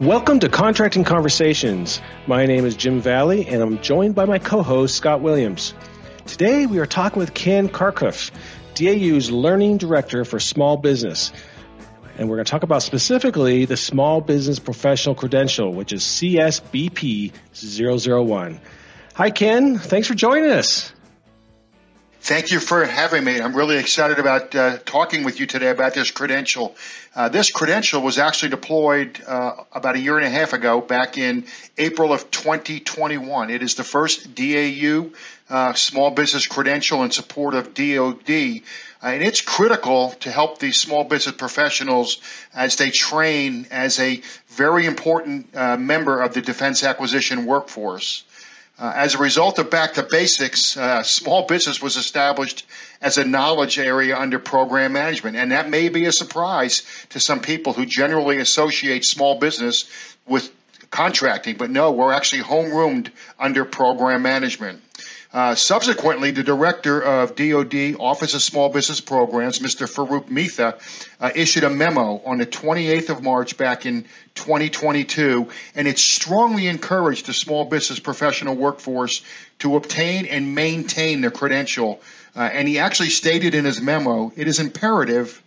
Welcome to Contracting Conversations. My name is Jim Valley, and I'm joined by my co-host Scott Williams. Today we are talking with Ken Carkhuff, DAU's Learning Director for Small Business. And we're going to talk about specifically the Small Business Professional Credential, which is CSBP 001. Hi, Ken. Thanks for joining us. Thank you for having me. I'm really excited about uh, talking with you today about this credential. Uh, this credential was actually deployed uh, about a year and a half ago, back in April of 2021. It is the first DAU uh, small business credential in support of DoD, uh, and it's critical to help these small business professionals as they train as a very important uh, member of the defense acquisition workforce. Uh, as a result of Back to Basics, uh, small business was established as a knowledge area under program management. And that may be a surprise to some people who generally associate small business with contracting, but no, we're actually homeroomed under program management. Uh, subsequently, the director of DoD Office of Small Business Programs, Mr. Farouk Mitha, uh, issued a memo on the 28th of March back in 2022, and it strongly encouraged the small business professional workforce to obtain and maintain their credential. Uh, and he actually stated in his memo, it is imperative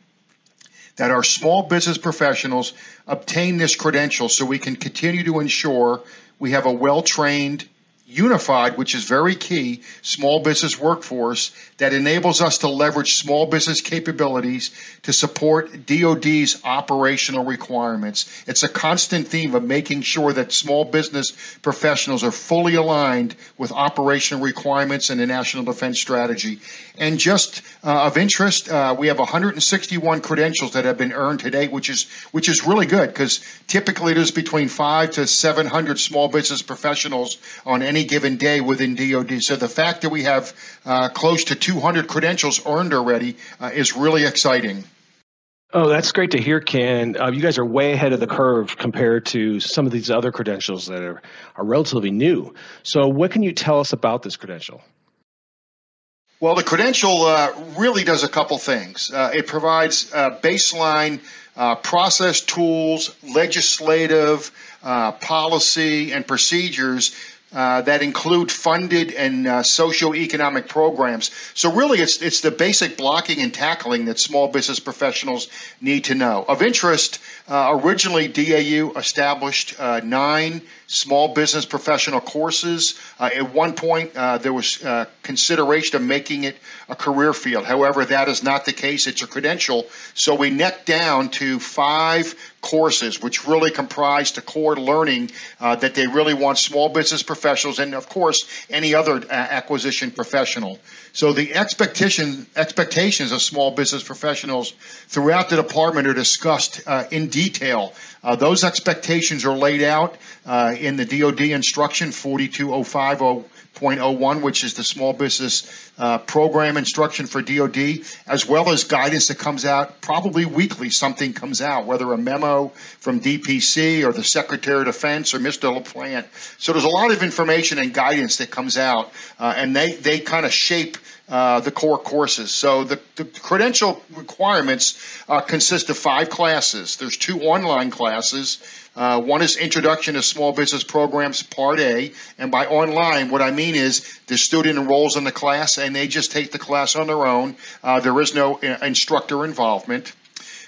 that our small business professionals obtain this credential so we can continue to ensure we have a well trained unified, which is very key, small business workforce that enables us to leverage small business capabilities to support DoD's operational requirements. It's a constant theme of making sure that small business professionals are fully aligned with operational requirements and the national defense strategy. And just uh, of interest, uh, we have 161 credentials that have been earned to date, which is which is really good because typically there's between five to 700 small business professionals on any given day within DoD. So the fact that we have uh, close to 200 credentials earned already uh, is really exciting. Oh, that's great to hear, Ken. Uh, you guys are way ahead of the curve compared to some of these other credentials that are, are relatively new. So, what can you tell us about this credential? Well, the credential uh, really does a couple things. Uh, it provides uh, baseline uh, process tools, legislative, uh, policy, and procedures uh, that include funded and uh, socio-economic programs. So really, it's it's the basic blocking and tackling that small business professionals need to know. Of interest, uh, originally DAU established uh, nine small business professional courses. Uh, at one point, there was consideration of making it a career field. However, that is not the case. It's a credential. So we necked down to five courses, which really comprise the core learning uh, that they really want small business professionals and, of course, any other uh, acquisition professional. So the expectation expectations of small business professionals throughout the department are discussed uh, in detail. Uh, those expectations are laid out uh, in the DoD instruction 42050.01, which is the small business uh, program instruction for DoD, as well as guidance that comes out probably weekly. Something comes out, whether a memo from DPC or the Secretary of Defense or Mr. LaPlante. So there's a lot of information and guidance that comes out, uh, and they they kind of shape uh, the core courses. So the, the credential requirements uh, consist of five classes. There's two online classes. Uh, one is Introduction to Small Business Programs, Part A. And by online, what I mean is the student enrolls in the class and they just take the class on their own. Uh, there is no instructor involvement.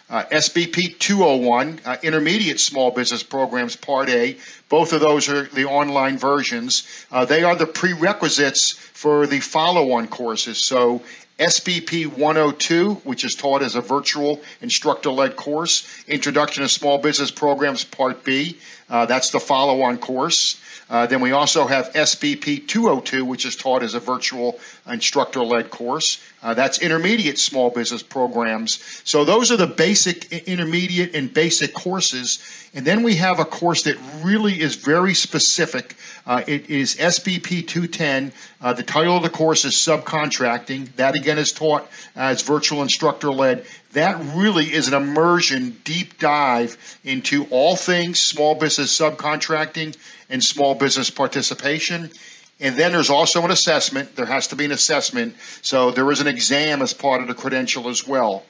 Uh, SBP 201, uh, Intermediate Small Business Programs, Part A. Both of those are the online versions. Uh, they are the prerequisites for the follow on courses. So, SBP 102, which is taught as a virtual instructor led course, Introduction to Small Business Programs, Part B. Uh, that's the follow on course. Uh, then we also have SBP 202, which is taught as a virtual instructor led course. Uh, that's intermediate small business programs. So those are the basic, intermediate, and basic courses. And then we have a course that really is very specific. Uh, it is SBP 210. Uh, the title of the course is Subcontracting. That again is taught as virtual instructor led. That really is an immersion, deep dive into all things small business subcontracting and small business participation. And then there's also an assessment. There has to be an assessment. So there is an exam as part of the credential as well.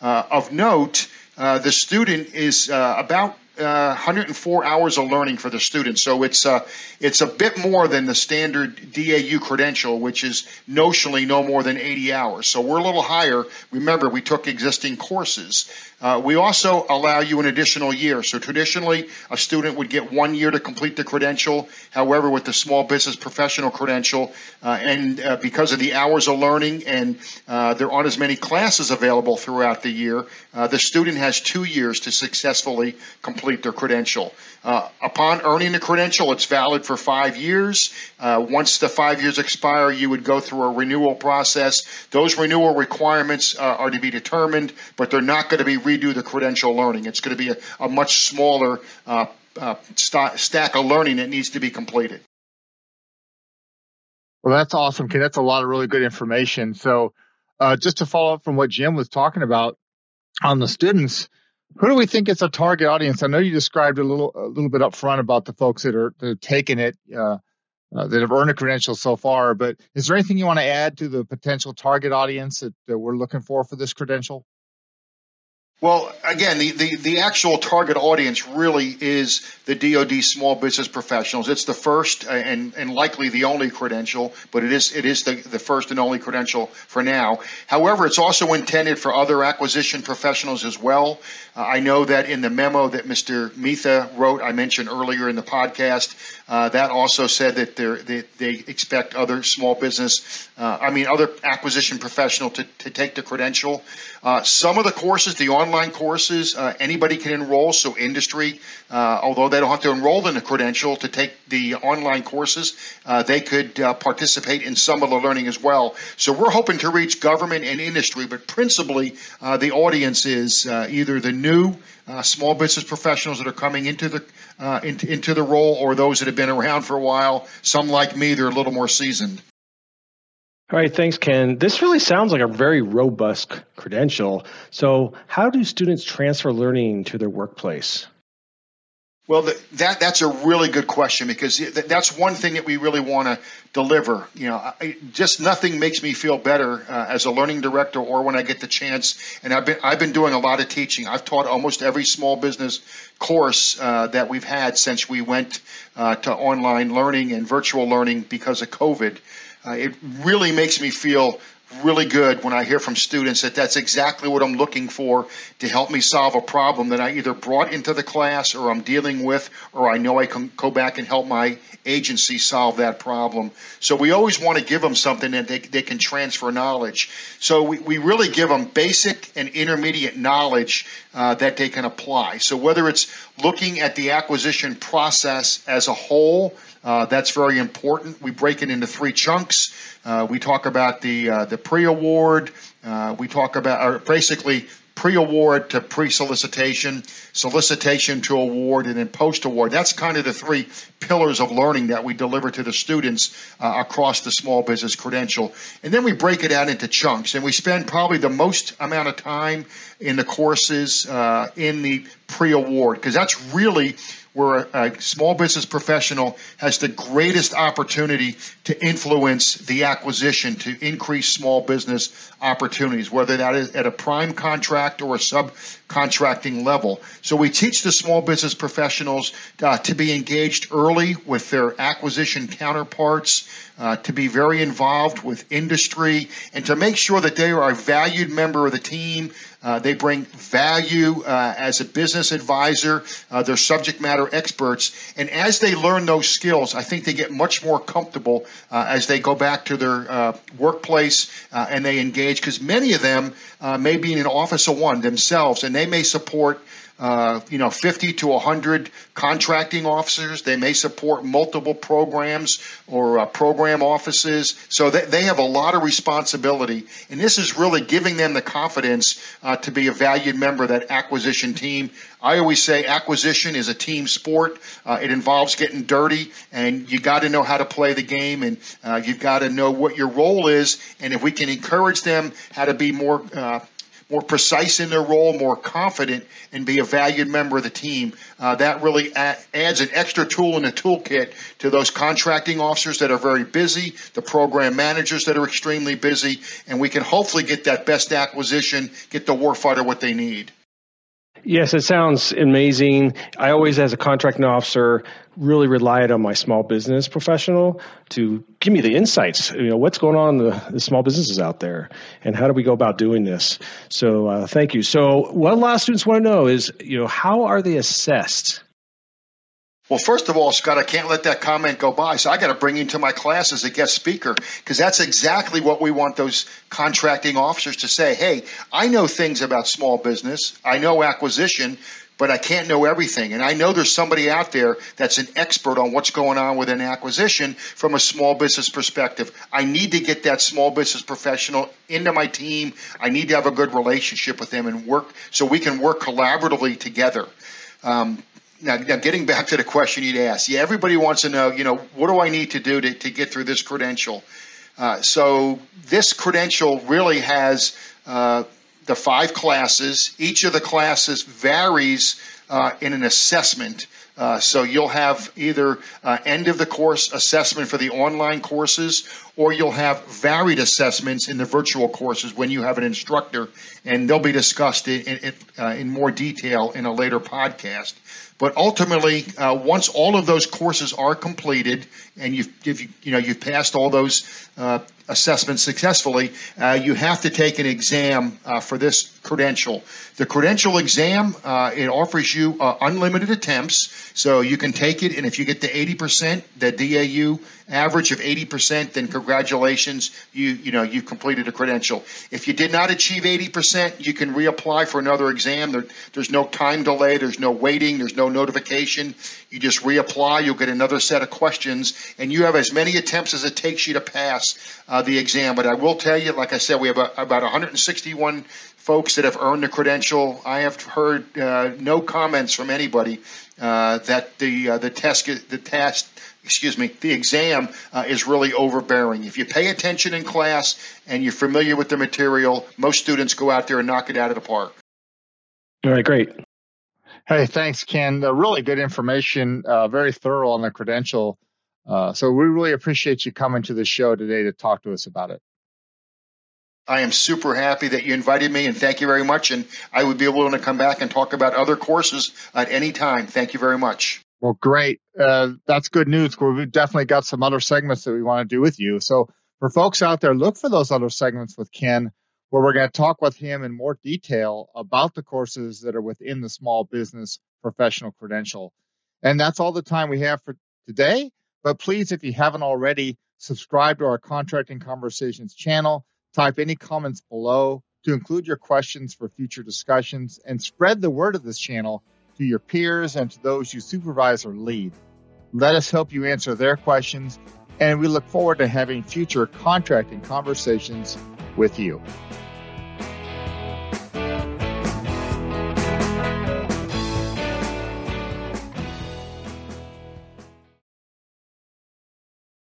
Uh, of note, uh, the student is uh, about uh, 104 hours of learning for the student. So it's uh, it's a bit more than the standard DAU credential, which is notionally no more than 80 hours. So we're a little higher. Remember, we took existing courses. Uh, we also allow you an additional year. So traditionally, a student would get one year to complete the credential. However, with the small business professional credential, uh, and uh, because of the hours of learning and uh, there aren't as many classes available throughout the year, the student has two years to successfully complete their credential. Uh, upon earning the credential, it's valid for five years. Uh, once the five years expire, you would go through a renewal process. Those renewal requirements uh, are to be determined, but they're not going to be redo the credential learning. It's going to be a, a much smaller uh, uh, st- stack of learning that needs to be completed. Well, that's awesome, Ken. That's a lot of really good information. So, uh, just to follow up from what Jim was talking about on the students, who do we think is a target audience? I know you described a little a little bit up front about the folks that are that have taken it, uh, uh, that have earned a credential so far. But is there anything you want to add to the potential target audience that, that we're looking for for this credential? Well, again, the, the, the, actual target audience really is the DoD small business professionals. It's the first and, and likely the only credential, but it is it is the, the first and only credential for now. However, it's also intended for other acquisition professionals as well. Uh, I know that in the memo that Mr. Mitha wrote, I mentioned earlier in the podcast, uh, that also said that they they expect other small business, uh, I mean, other acquisition professional to, to take the credential. Uh, some of the courses, the online courses, uh, anybody can enroll. So industry, uh, although they don't have to enroll in a credential to take the online courses, uh, they could uh, participate in some of the learning as well. So we're hoping to reach government and industry, but principally uh, the audience is either the new small business professionals that are coming into the into, into the role, or those that have been around for a while. Some like me, they're a little more seasoned. All right, thanks, Ken. This really sounds like a very robust credential. So, how do students transfer learning to their workplace? Well, that that's a really good question because that's one thing that we really want to deliver. You know, I, just nothing makes me feel better uh, as a learning director or when I get the chance. And I've been I've been doing a lot of teaching. I've taught almost every small business course uh, that we've had since we went uh, to online learning and virtual learning because of COVID. Uh, it really makes me feel really good when I hear from students that that's exactly what I'm looking for to help me solve a problem that I either brought into the class or I'm dealing with, or I know I can go back and help my agency solve that problem. So we always want to give them something that they, they can transfer knowledge. So we, we really give them basic and intermediate knowledge uh, that they can apply. So whether it's looking at the acquisition process as a whole, uh, that's very important. We break it into three chunks. Uh, we talk about the uh, the pre-award. Uh, we talk about basically pre-award to pre-solicitation, solicitation to award, and then post-award. That's kind of the three pillars of learning that we deliver to the students uh, across the small business credential. And then we break it out into chunks, and we spend probably the most amount of time in the courses uh, in the pre-award because that's really where a, small business professional has the greatest opportunity to influence the acquisition to increase small business opportunities, whether that is at a prime contract or a subcontracting level. So we teach the small business professionals uh, to be engaged early with their acquisition counterparts, uh, to be very involved with industry, and to make sure that they are a valued member of the team. Uh, they bring value uh, as a business advisor. Uh, they're subject matter experts. And as they learn those skills, I think they get much more comfortable uh, as they go back to their uh, workplace and they engage because many of them may be in an office of one themselves and they may support uh, you know, 50 to 100 contracting officers. They may support multiple programs or uh, program offices. So they, they have a lot of responsibility. And this is really giving them the confidence uh, to be a valued member of that acquisition team. I always say acquisition is a team sport. Uh, it involves getting dirty, and you got to know how to play the game, and uh, you've got to know what your role is. And if we can encourage them how to be more more precise in their role, more confident, and be a valued member of the team. Uh, that really adds an extra tool in the toolkit to those contracting officers that are very busy, the program managers that are extremely busy, and we can hopefully get that best acquisition, get the warfighter what they need. Yes, it sounds amazing. I always, as a contracting officer, really relied on my small business professional to give me the insights. You know, what's going on in the, the small businesses out there, and how do we go about doing this? So, uh, thank you. So, what a lot of students want to know is, you know, how are they assessed? Well, first of all, Scott, I can't let that comment go by. So I got to bring you to my class as a guest speaker because that's exactly what we want those contracting officers to say. Hey, I know things about small business. I know acquisition, but I can't know everything. And I know there's somebody out there that's an expert on what's going on with an acquisition from a small business perspective. I need to get that small business professional into my team. I need to have a good relationship with them and work so we can work collaboratively together. Um, now, now, getting back to the question you'd asked, yeah, everybody wants to know, you know, what do I need to do to, to get through this credential? Uh, so this credential really has uh, the five classes. Each of the classes varies uh, in an assessment. Uh, so you'll have either uh, end of the course assessment for the online courses, or you'll have varied assessments in the virtual courses when you have an instructor, and they'll be discussed in, in, uh, in more detail in a later podcast. But ultimately, uh, once all of those courses are completed and you've, you, you know you've passed all those uh, assessments successfully, you have to take an exam for this credential. The credential exam it offers you unlimited attempts, so you can take it, and if you get to 80%, the DAU average of 80%, then congratulations, you you know you've completed a credential. If you did not achieve 80%, you can reapply for another exam. There, there's no time delay, there's no waiting, there's no notification. You just reapply, you'll get another set of questions, and you have as many attempts as it takes you to pass uh, the exam. But I will tell you, like I said, we have a, about 161 folks that have earned the credential. I have heard uh, no comments from anybody uh, that the uh, the test the test excuse me the exam uh, is really overbearing. If you pay attention in class and you're familiar with the material, most students go out there and knock it out of the park. All right, great. Hey, thanks, Ken. Uh, really good information, uh, very thorough on the credential. Uh, so we really appreciate you coming to the show today to talk to us about it. I am super happy that you invited me and thank you very much. And I would be willing to come back and talk about other courses at any time. Thank you very much. Well, great. Uh, that's good news. We've definitely got some other segments that we want to do with you. So for folks out there, look for those other segments with Ken where we're going to talk with him in more detail about the courses that are within the small business professional credential. And that's all the time we have for today. But please, if you haven't already, subscribe to our Contracting Conversations channel, type any comments below to include your questions for future discussions, and spread the word of this channel to your peers and to those you supervise or lead. Let us help you answer their questions, and we look forward to having future contracting conversations with you.